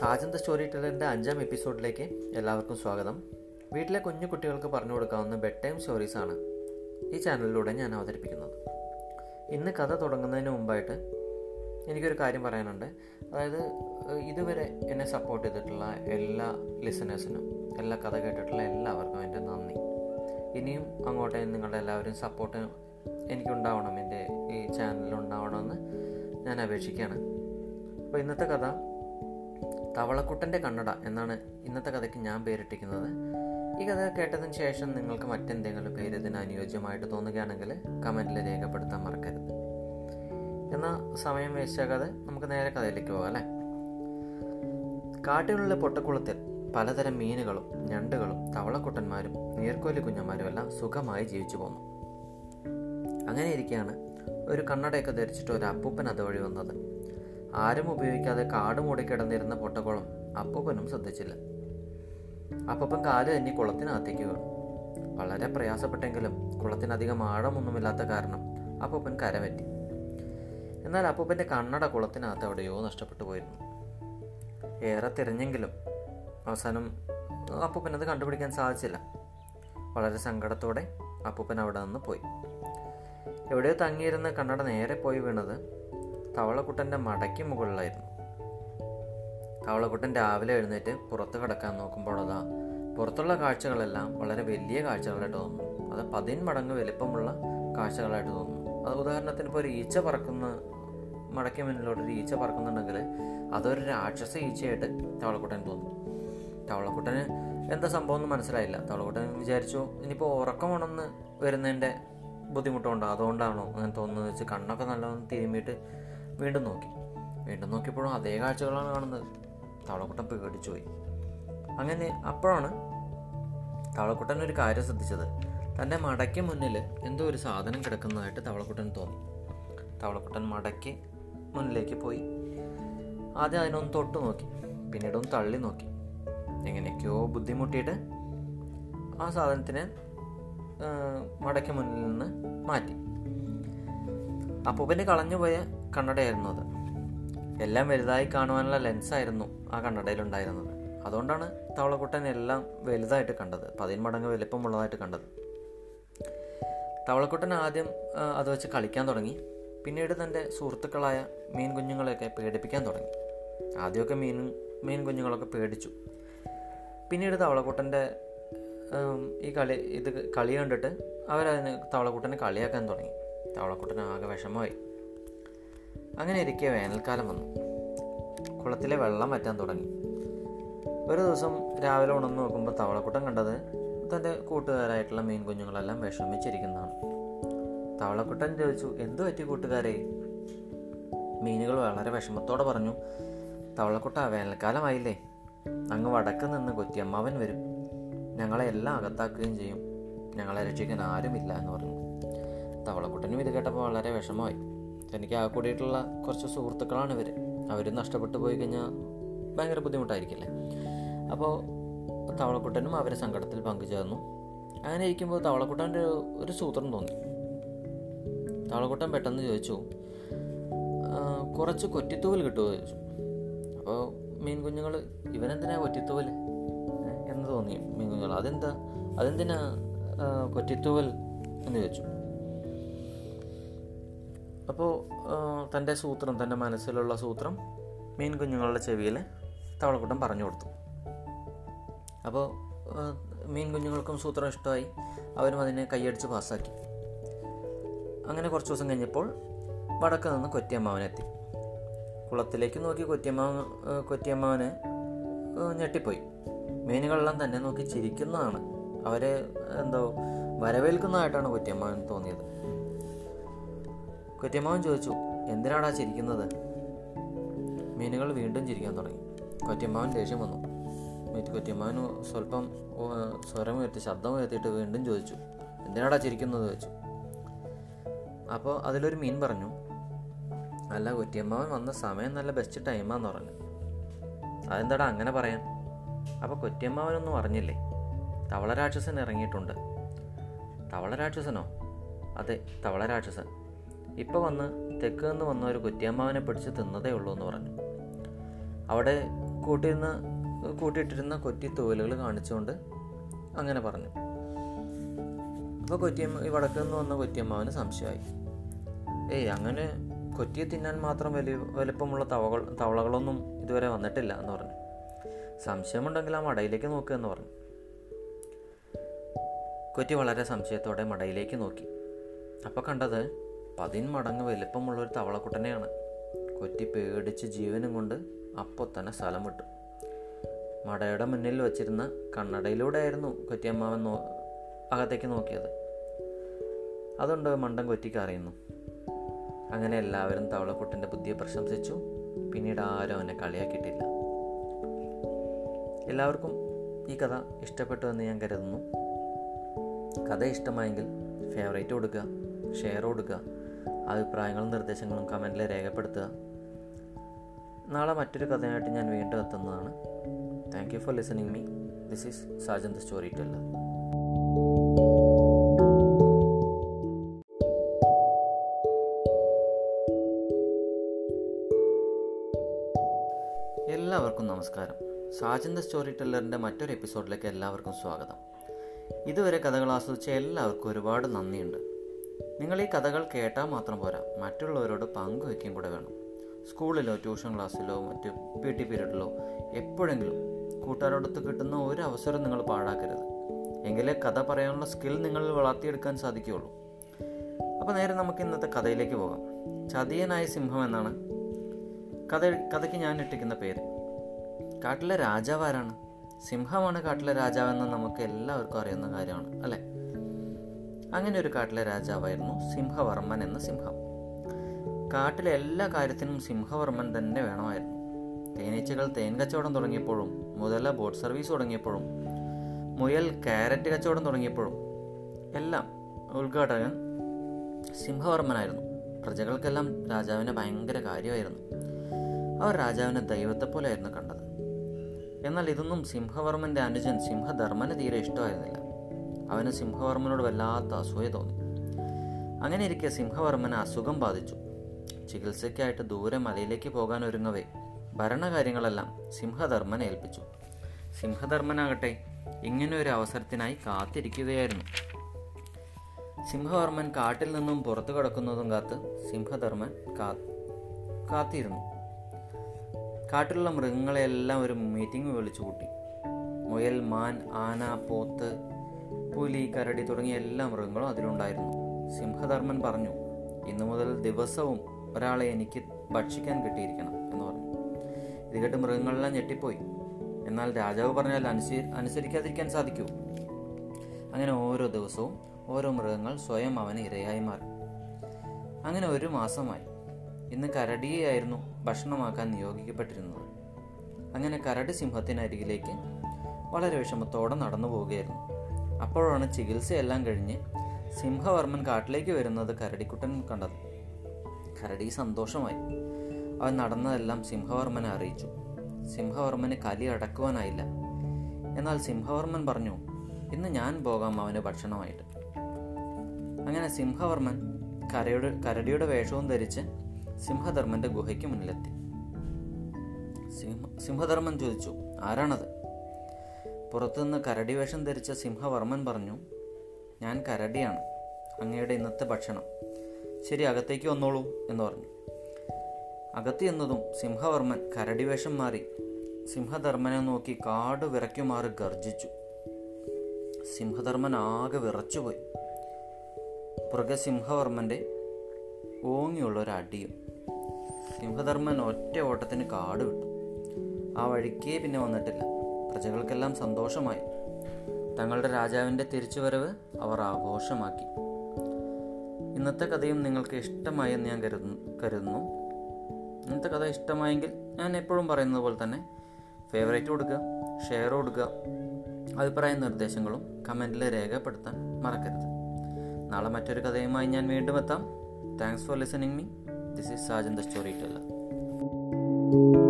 Sajan the story ടെല്ലറിന്റെ അഞ്ചാം എപ്പിസോഡിലേക്ക് എല്ലാവർക്കും സ്വാഗതം. വീട്ടിലെ കുഞ്ഞു കുട്ടികൾക്ക് പറഞ്ഞു കൊടുക്കാവുന്ന ബെഡ് ടൈം സ്റ്റോറീസാണ് ഈ ചാനലിലൂടെ ഞാൻ അവതരിപ്പിക്കുന്നത്. ഇന്ന് കഥ തുടങ്ങുന്നതിന് മുമ്പായിട്ട് എനിക്കൊരു കാര്യം പറയാനുണ്ട്. അതായത് ഇതുവരെ എന്നെ സപ്പോർട്ട് ചെയ്തിട്ടുള്ള എല്ലാ ലിസണേഴ്സിനും എല്ലാ കഥ കേട്ടിട്ടുള്ള എല്ലാവർക്കും എന്റെ നന്ദി. ഇനിയും അങ്ങോട്ടേ നിങ്ങളുടെ എല്ലാവരും സപ്പോർട്ട് എനിക്കുണ്ടാവണം എന്റെ ഈ ചാനലിൽ ഉണ്ടാവണമെന്ന് ഞാൻ അപേക്ഷിക്കുകയാണ്. അപ്പോൾ ഇന്നത്തെ കഥ തവളക്കുട്ടന്റെ കണ്ണട എന്നാണ് ഇന്നത്തെ കഥയ്ക്ക് ഞാൻ പേരിട്ടിരിക്കുന്നത്. ഈ കഥ കേട്ടതിന് ശേഷം നിങ്ങൾക്ക് മറ്റെന്തെങ്കിലും പേര് ഇതിന് അനുയോജ്യമായിട്ട് തോന്നുകയാണെങ്കിൽ കമന്റിൽ രേഖപ്പെടുത്താൻ മറക്കരുത്. എന്നാൽ സമയം വേസ്റ്റാകാതെ നമുക്ക് നേരെ കഥയിലേക്ക് പോകാം അല്ലേ? കാട്ടിലുള്ള പൊട്ടക്കുളത്തിൽ പലതരം മീനുകളും ഞണ്ടുകളും തവളക്കുട്ടന്മാരും നീർക്കോലി കുഞ്ഞന്മാരും എല്ലാം സുഖമായി ജീവിച്ചു പോന്നു. അങ്ങനെ ഇരിക്കുകയാണ് ഒരു കണ്ണടയൊക്കെ ധരിച്ചിട്ട് ഒരു അപ്പൂപ്പൻ അതുവഴി വന്നത്. ആരും ഉപയോഗിക്കാതെ കാട് മൂടി കിടന്നിരുന്ന പൊട്ടക്കുളം അപ്പൂപ്പനും ശ്രദ്ധിച്ചില്ല. അപ്പൂപ്പൻ കാൽ തന്നെ കുളത്തിനകത്തേക്ക് വീണു. വളരെ പ്രയാസപ്പെട്ടെങ്കിലും കുളത്തിനധികം ആഴമൊന്നുമില്ലാത്ത കാരണം അപ്പൂപ്പൻ കരപറ്റി എന്നാൽ അപ്പൂപ്പന്റെ കണ്ണട കുളത്തിനകത്ത് എവിടെയോ നഷ്ടപ്പെട്ടു പോയിരുന്നു. ഏറെ തിരഞ്ഞെങ്കിലും അവസാനം അപ്പൂപ്പൻ അത് കണ്ടുപിടിക്കാൻ സാധിച്ചില്ല. വളരെ സങ്കടത്തോടെ അപ്പൂപ്പൻ അവിടെ നിന്ന് പോയി. എവിടെയോ തങ്ങിയിരുന്ന കണ്ണട നേരെ പോയി വീണത് തവളക്കുട്ടന്റെ മടയ്ക്ക് മുകളിലായിരുന്നു. തവളക്കുട്ടൻ രാവിലെ എഴുന്നേറ്റ് പുറത്ത് കിടക്കാൻ നോക്കുമ്പോഴതാ പുറത്തുള്ള കാഴ്ചകളെല്ലാം വളരെ വലിയ കാഴ്ചകളായിട്ട് തോന്നുന്നു. അത് പതിന് മടങ്ങ് വലിപ്പമുള്ള കാഴ്ചകളായിട്ട് തോന്നുന്നു. അത് ഉദാഹരണത്തിന് ഇപ്പോൾ ഒരു ഈച്ച പറക്കുന്ന മടക്കി മുന്നിലോട്ട് ഒരു ഈച്ച പറക്കുന്നുണ്ടെങ്കിൽ അതൊരു രാക്ഷസ ഈച്ചയായിട്ട് തവളക്കുട്ടൻ തോന്നും. തവളക്കുട്ടന് എന്താ സംഭവം ഒന്നും മനസ്സിലായില്ല. തവളക്കുട്ടൻ വിചാരിച്ചു ഇനിയിപ്പോൾ ഉറക്കമാണെന്ന് വരുന്നതിന്റെ ബുദ്ധിമുട്ടുണ്ടോ? അതുകൊണ്ടാണോ? അങ്ങനെ തോന്നുന്നത് വെച്ച് കണ്ണൊക്കെ നല്ലോണം തിരുമ്മിയിട്ട് വീണ്ടും നോക്കി. വീണ്ടും നോക്കിയപ്പോഴും അതേ കാഴ്ചകളാണ് കാണുന്നത്. തവളക്കുട്ടൻ പേടിച്ചു പോയി അങ്ങനെ അപ്പോഴാണ് തവളക്കുട്ടൻ ഒരു കാര്യം ശ്രദ്ധിച്ചത്. തന്റെ മടയ്ക്ക് മുന്നിൽ എന്തോ ഒരു സാധനം കിടക്കുന്നതായിട്ട് തവളക്കുട്ടൻ തോന്നി. തവളക്കുട്ടൻ മടയ്ക്ക് മുന്നിലേക്ക് പോയി. ആദ്യം അതിനൊന്ന് തൊട്ട് നോക്കി. പിന്നീട് ഒന്ന് തള്ളി നോക്കി. എങ്ങനെയൊക്കെയോ ബുദ്ധിമുട്ടിയിട്ട് ആ സാധനത്തിനെ മടയ്ക്ക് മുന്നിൽ നിന്ന് മാറ്റി. അപ്പൂപ്പന്റെ കളഞ്ഞുപോയ കണ്ണടയായിരുന്നു അത് എല്ലാം വലുതായി കാണുവാനുള്ള ലെൻസായിരുന്നു ആ കണ്ണടയിലുണ്ടായിരുന്നത്. അതുകൊണ്ടാണ് തവളക്കുട്ടൻ എല്ലാം വലുതായിട്ട് കണ്ടത്. പതിന് മടങ്ങ് വലിപ്പമുള്ളതായിട്ട് കണ്ടത്. തവളക്കുട്ടൻ ആദ്യം അത് വെച്ച് കളിക്കാൻ തുടങ്ങി. പിന്നീട് തന്റെ സുഹൃത്തുക്കളായ മീൻ കുഞ്ഞുങ്ങളെയൊക്കെ പേടിപ്പിക്കാൻ തുടങ്ങി. ആദ്യമൊക്കെ മീൻ മീൻ കുഞ്ഞുങ്ങളൊക്കെ പേടിച്ചു. പിന്നീട് തവളക്കുട്ടന്റെ ഈ കളി ഇത് കളി കണ്ടിട്ട് അവരതിന് തവളക്കുട്ടനെ കളിയാക്കാൻ തുടങ്ങി. തവളക്കുട്ടൻ ആകെ വിഷമമായി. അങ്ങനെ ഇരിക്കെ വേനൽക്കാലം വന്നു. കുളത്തിലെ വെള്ളം വറ്റാൻ തുടങ്ങി. ഒരു ദിവസം രാവിലെ ഉണർന്നു നോക്കുമ്പോൾ തവളക്കുട്ടൻ കണ്ടത് തന്റെ കൂട്ടുകാരായിട്ടുള്ള മീൻ കുഞ്ഞുങ്ങളെല്ലാം വിഷമിച്ചിരിക്കുന്നതാണ്. തവളക്കുട്ടൻ ചോദിച്ചു എന്തു പറ്റി കൂട്ടുകാരെ? മീനുകൾ വളരെ വിഷമത്തോടെ പറഞ്ഞു തവളക്കുട്ട വേനൽക്കാലമായില്ലേ. അങ്ങ് വടക്ക് നിന്ന് കൊത്തിയമ്മാവൻ വരും. ഞങ്ങളെ എല്ലാം അകത്താക്കുകയും ചെയ്യും. ഞങ്ങളെ രക്ഷിക്കാൻ ആരുമില്ല എന്ന് പറഞ്ഞു. തവളക്കുട്ടനും ഇത് കേട്ടപ്പോൾ വളരെ വിഷമമായി. എനിക്ക് ആ കൂടിയിട്ടുള്ള കുറച്ച് സുഹൃത്തുക്കളാണ് ഇവർ അവർ നഷ്ടപ്പെട്ടു പോയി കഴിഞ്ഞാൽ ഭയങ്കര ബുദ്ധിമുട്ടായിരിക്കില്ലേ? അപ്പോൾ തവളക്കുട്ടനും അവരെ സങ്കടത്തിൽ പങ്കുചേർന്നു. അങ്ങനെ ഇരിക്കുമ്പോൾ തവളക്കുട്ടന്റെ ഒരു സൂത്രം തോന്നി. തവളക്കുട്ടൻ പെട്ടെന്ന് ചോദിച്ചു കുറച്ച് കൊറ്റിത്തൂവൽ കിട്ടുമോ ചോദിച്ചു. അപ്പോൾ മീൻ കുഞ്ഞുങ്ങൾ ഇവനെന്തിനാ കൊറ്റിത്തൂവൽ എന്ന് തോന്നി മീൻ കുഞ്ഞുങ്ങൾ അതെന്താ? അതെന്തിനാ കൊറ്റിത്തൂവൽ? എന്ന് ചോദിച്ചു. അപ്പോൾ തന്റെ സൂത്രം തന്റെ മനസ്സിലുള്ള സൂത്രം മീൻ കുഞ്ഞുങ്ങളുടെ ചെവിയിൽ തവളക്കുട്ടൻ പറഞ്ഞു കൊടുത്തു. അപ്പോൾ മീൻ കുഞ്ഞുങ്ങൾക്കും സൂത്രം ഇഷ്ടമായി. അവരും അതിനെ കൈയടിച്ച് പാസ്സാക്കി. അങ്ങനെ കുറച്ച് ദിവസം കഴിഞ്ഞപ്പോൾ വടക്ക് നിന്ന് കൊറ്റിയമ്മാവനെത്തി കുളത്തിലേക്ക് നോക്കി കൊറ്റിയമ്മാവൻ കൊറ്റിയമ്മാവന് ഞെട്ടിപ്പോയി. മീനുകളെല്ലാം തന്നെ നോക്കി ചിരിക്കുന്നതാണ്. അവരെ എന്തോ വരവേൽക്കുന്നതായിട്ടാണ് കൊറ്റിയമ്മാവൻ തോന്നിയത്. കൊറ്റിയമ്മാവൻ ചോദിച്ചു എന്തിനാടാ ചിരിക്കുന്നത്? മീനുകൾ വീണ്ടും ചിരിക്കാൻ തുടങ്ങി. കൊറ്റിയമ്മാവൻ ദേഷ്യം വന്നു. മീറ്റ് കൊറ്റിയമ്മാവന് സ്വല്പം സ്വരം ഉയർത്തി ശബ്ദം ഉയർത്തിയിട്ട് വീണ്ടും ചോദിച്ചു എന്തിനാടാ ചിരിക്കുന്നത്? ചോദിച്ചു. അപ്പോൾ അതിലൊരു മീൻ പറഞ്ഞു അല്ല കൊറ്റിയമ്മാവൻ വന്ന സമയം നല്ല ബെസ്റ്റ് ടൈമാന്ന് പറഞ്ഞു. അതെന്താടാ അങ്ങനെ പറയാൻ? അപ്പോൾ കൊറ്റിയമ്മാവനൊന്നും അറിഞ്ഞില്ലേ? തവളരാക്ഷസൻ ഇറങ്ങിയിട്ടുണ്ട്. തവളരാക്ഷസനോ അതെ തവളരാക്ഷസൻ ഇപ്പൊ വന്ന് തെക്ക് നിന്ന് വന്ന ഒരു കുറ്റിയമ്മാവനെ പിടിച്ച് തിന്നതേ ഉള്ളൂ എന്ന് പറഞ്ഞു. അവിടെ കൂട്ടിയിരുന്ന കൂട്ടിയിട്ടിരുന്ന കൊറ്റി തൂവലുകൾ കാണിച്ചുകൊണ്ട് അങ്ങനെ പറഞ്ഞു. അപ്പോൾ കൊറ്റിയമ്മ ഈ വടക്ക് നിന്ന് വന്ന കൊറ്റിയമ്മാവന് സംശയമായി. ഏയ് അങ്ങനെ കൊറ്റിയെ തിന്നാൻ മാത്രം വലിയ വലുപ്പമുള്ള തവകൾ തവളകളൊന്നും ഇതുവരെ വന്നിട്ടില്ല എന്ന് പറഞ്ഞു. സംശയമുണ്ടെങ്കിൽ ആ മടയിലേക്ക് നോക്കുക എന്ന് പറഞ്ഞു. കൊറ്റി വളരെ സംശയത്തോടെ മടയിലേക്ക് നോക്കി. അപ്പോൾ കണ്ടത് പതിന്മടങ്ങ് വലിപ്പമുള്ളൊരു തവളക്കുട്ടനെയാണ്. കൊറ്റി പേടിച്ച് ജീവനും കൊണ്ട് അപ്പോൾ തന്നെ സ്ഥലം വിട്ടു. മടയുടെ മുന്നിൽ വച്ചിരുന്ന കണ്ണടയിലൂടെയായിരുന്നു കൊറ്റിയമ്മാവൻ നോ അകത്തേക്ക് നോക്കിയത്. അതുകൊണ്ട് മണ്ടൻ കൊറ്റിക്ക് അറിയുന്നു. അങ്ങനെ എല്ലാവരും തവളക്കുട്ടന്റെ ബുദ്ധിയെ പ്രശംസിച്ചു. പിന്നീട് ആരും അവനെ കളിയാക്കിയിട്ടില്ല. എല്ലാവർക്കും ഈ കഥ ഇഷ്ടപ്പെട്ടു എന്ന് ഞാൻ കരുതുന്നു. കഥ ഇഷ്ടമായെങ്കിൽ ഫേവറേറ്റ് കൊടുക്കുക ഷെയർ കൊടുക്കുക അഭിപ്രായങ്ങളും നിർദ്ദേശങ്ങളും കമന്റിൽ രേഖപ്പെടുത്തുക. നാളെ മറ്റൊരു കഥയായിട്ട് ഞാൻ വീണ്ടും എത്തുന്നതാണ്. Thank you for listening me this is Sajan the storyteller എല്ലാവർക്കും നമസ്കാരം. സാജൻ ദ സ്റ്റോറി ടെല്ലറിന്റെ മറ്റൊരു എപ്പിസോഡിലേക്ക് എല്ലാവർക്കും സ്വാഗതം. ഇതുവരെ കഥകൾ ആസ്വദിച്ച എല്ലാവർക്കും ഒരുപാട് നന്ദിയുണ്ട്. നിങ്ങൾ ഈ കഥകൾ കേട്ടാൽ മാത്രം പോരാ. മറ്റുള്ളവരോട് പങ്കുവയ്ക്കും കൂടെ വേണം. സ്കൂളിലോ ട്യൂഷൻ ക്ലാസ്സിലോ മറ്റ് പി ടി പീരീഡിലോ എപ്പോഴെങ്കിലും കൂട്ടുകാരോടൊത്ത് കിട്ടുന്ന ഒരു അവസരം നിങ്ങൾ പാഴാക്കരുത്. എങ്കിലേ കഥ പറയാനുള്ള സ്കിൽ നിങ്ങൾ വളർത്തിയെടുക്കാൻ സാധിക്കുകയുള്ളൂ. അപ്പോൾ നേരെ നമുക്ക് ഇന്നത്തെ കഥയിലേക്ക് പോകാം. ചതിയനായ സിംഹം എന്നാണ്. കഥ കഥയ്ക്ക് ഞാൻ ഇട്ടിക്കുന്ന പേര്. കാട്ടിലെ രാജാവ് ആരാണ്? സിംഹമാണ് കാട്ടിലെ രാജാവെന്ന് നമുക്ക് എല്ലാവർക്കും അറിയുന്ന കാര്യമാണ് അല്ലേ? അങ്ങനെ ഒരു കാട്ടിലെ രാജാവായിരുന്നു സിംഹവർമ്മൻ എന്ന സിംഹം. കാട്ടിലെ എല്ലാ കാര്യത്തിനും സിംഹവർമ്മൻ തന്നെ വേണമായിരുന്നു. തേനീച്ചകൾ തേൻ കച്ചവടം തുടങ്ങിയപ്പോഴും മുതല ബോട്ട് സർവീസ് തുടങ്ങിയപ്പോഴും മുയൽ കാരറ്റ് കച്ചവടം തുടങ്ങിയപ്പോഴും എല്ലാം ഉദ്ഘാടകൻ സിംഹവർമ്മനായിരുന്നു. പ്രജകൾക്കെല്ലാം രാജാവിനെ ഭയങ്കര കാര്യമായിരുന്നു. അവർ രാജാവിനെ ദൈവത്തെ പോലെയായിരുന്നു കണ്ടത്. എന്നാൽ ഇതൊന്നും സിംഹവർമ്മന്റെ അനുജൻ സിംഹധർമ്മന് തീരെ ഇഷ്ടമായിരുന്നില്ല. അവന് സിംഹവർമ്മനോട് വല്ലാത്ത അസൂയ തോന്നി. അങ്ങനെ ഇരിക്കെ സിംഹവർമ്മന് അസുഖം ബാധിച്ചു. ചികിത്സയ്ക്കായിട്ട് ദൂരെ മലയിലേക്ക് പോകാൻ ഒരുങ്ങവേ ഭരണകാര്യങ്ങളെല്ലാം സിംഹധർമ്മനെ ഏൽപ്പിച്ചു. സിംഹധർമ്മനാകട്ടെ ഇങ്ങനെ ഒരു അവസരത്തിനായി കാത്തിരിക്കുകയായിരുന്നു. സിംഹവർമ്മൻ കാട്ടിൽ നിന്നും പുറത്തു കിടക്കുന്നതും കാത്ത് സിംഹധർമ്മൻ കാത്തിരുന്നു. കാട്ടിലുള്ള മൃഗങ്ങളെല്ലാം ഒരു മീറ്റിംഗ് വിളിച്ചു കൂട്ടി മുയൽ മാൻ ആന പോത്ത് പുലി കരടി തുടങ്ങിയ എല്ലാ മൃഗങ്ങളും അതിലുണ്ടായിരുന്നു. സിംഹധർമ്മൻ പറഞ്ഞു ഇന്നു മുതൽ ദിവസവും ഒരാളെ എനിക്ക് ഭക്ഷിക്കാൻ കിട്ടിയിരിക്കണം എന്ന് പറഞ്ഞു. ഇത് കേട്ട് മൃഗങ്ങളെല്ലാം ഞെട്ടിപ്പോയി. എന്നാൽ രാജാവ് പറഞ്ഞാൽ അനുസരി അനുസരിക്കാതിരിക്കാൻ സാധിക്കൂ. അങ്ങനെ ഓരോ ദിവസവും ഓരോ മൃഗങ്ങൾ സ്വയം അവന് ഇരയായി മാറി. അങ്ങനെ ഒരു മാസമായി. ഇന്ന് കരടിയെയായിരുന്നു ഭക്ഷണമാക്കാൻ നിയോഗിക്കപ്പെട്ടിരുന്നത്. അങ്ങനെ കരടി സിംഹത്തിനരികിലേക്ക് വളരെ വിഷമത്തോടെ നടന്നു പോവുകയായിരുന്നു. അപ്പോഴാണ് ചികിത്സയെല്ലാം കഴിഞ്ഞ് സിംഹവർമ്മൻ കാട്ടിലേക്ക് വരുന്നത് കരടിക്കുട്ടൻ കണ്ടത്. കരടി സന്തോഷമായി. അവൻ നടന്നതെല്ലാം സിംഹവർമ്മനെ അറിയിച്ചു. സിംഹവർമ്മന് കലി അടക്കുവാനായില്ല. എന്നാൽ സിംഹവർമ്മൻ പറഞ്ഞു ഇന്ന് ഞാൻ പോകാം അവന് ഭക്ഷണമായിട്ട്. അങ്ങനെ സിംഹവർമ്മൻ കരയുടെ കരടിയുടെ വേഷവും ധരിച്ച് സിംഹധർമ്മന്റെ ഗുഹയ്ക്ക് മുന്നിലെത്തി. സിംഹ സിംഹധർമ്മൻ ചോദിച്ചു ആരാണത്? പുറത്തുനിന്ന് കരടി വേഷം ധരിച്ച സിംഹവർമ്മൻ പറഞ്ഞു ഞാൻ കരടിയാണ് അങ്ങയുടെ ഇന്നത്തെ ഭക്ഷണം. ശരി അകത്തേക്ക് വന്നോളൂ എന്ന് പറഞ്ഞു. അകത്ത് എന്നതും സിംഹവർമ്മൻ കരടി വേഷം മാറി സിംഹധർമ്മനെ നോക്കി കാട് വിറയ്ക്കുമാറി ഗർജിച്ചു സിംഹധർമ്മൻ ആകെ വിറച്ചുപോയി. പുറകെ സിംഹവർമ്മന്റെ ഓങ്ങിയുള്ള ഒരു അടിയും. സിംഹധർമ്മൻ ഒറ്റ ഓട്ടത്തിന് കാട് വിട്ടു. ആ വഴിക്കേ പിന്നെ വന്നിട്ടില്ല. പ്രജകൾക്കെല്ലാം സന്തോഷമായി. തങ്ങളുടെ രാജാവിന്റെ തിരിച്ചുവരവ് അവർ ആഘോഷമാക്കി. ഇന്നത്തെ കഥയും നിങ്ങൾക്ക് ഇഷ്ടമായി എന്ന് ഞാൻ കരുതുന്നു കരുതുന്നു. ഇന്നത്തെ കഥ ഇഷ്ടമായെങ്കിൽ ഞാൻ എപ്പോഴും പറയുന്നത് പോലെ തന്നെ ഫേവറേറ്റ് കൊടുക്കുക ഷെയർ കൊടുക്കുക അഭിപ്രായ നിർദ്ദേശങ്ങളും കമന്റിൽ രേഖപ്പെടുത്താൻ മറക്കരുത്. നാളെ മറ്റൊരു കഥയുമായി ഞാൻ വീണ്ടും എത്താം. Thanks for listening me this is Sajan the storyteller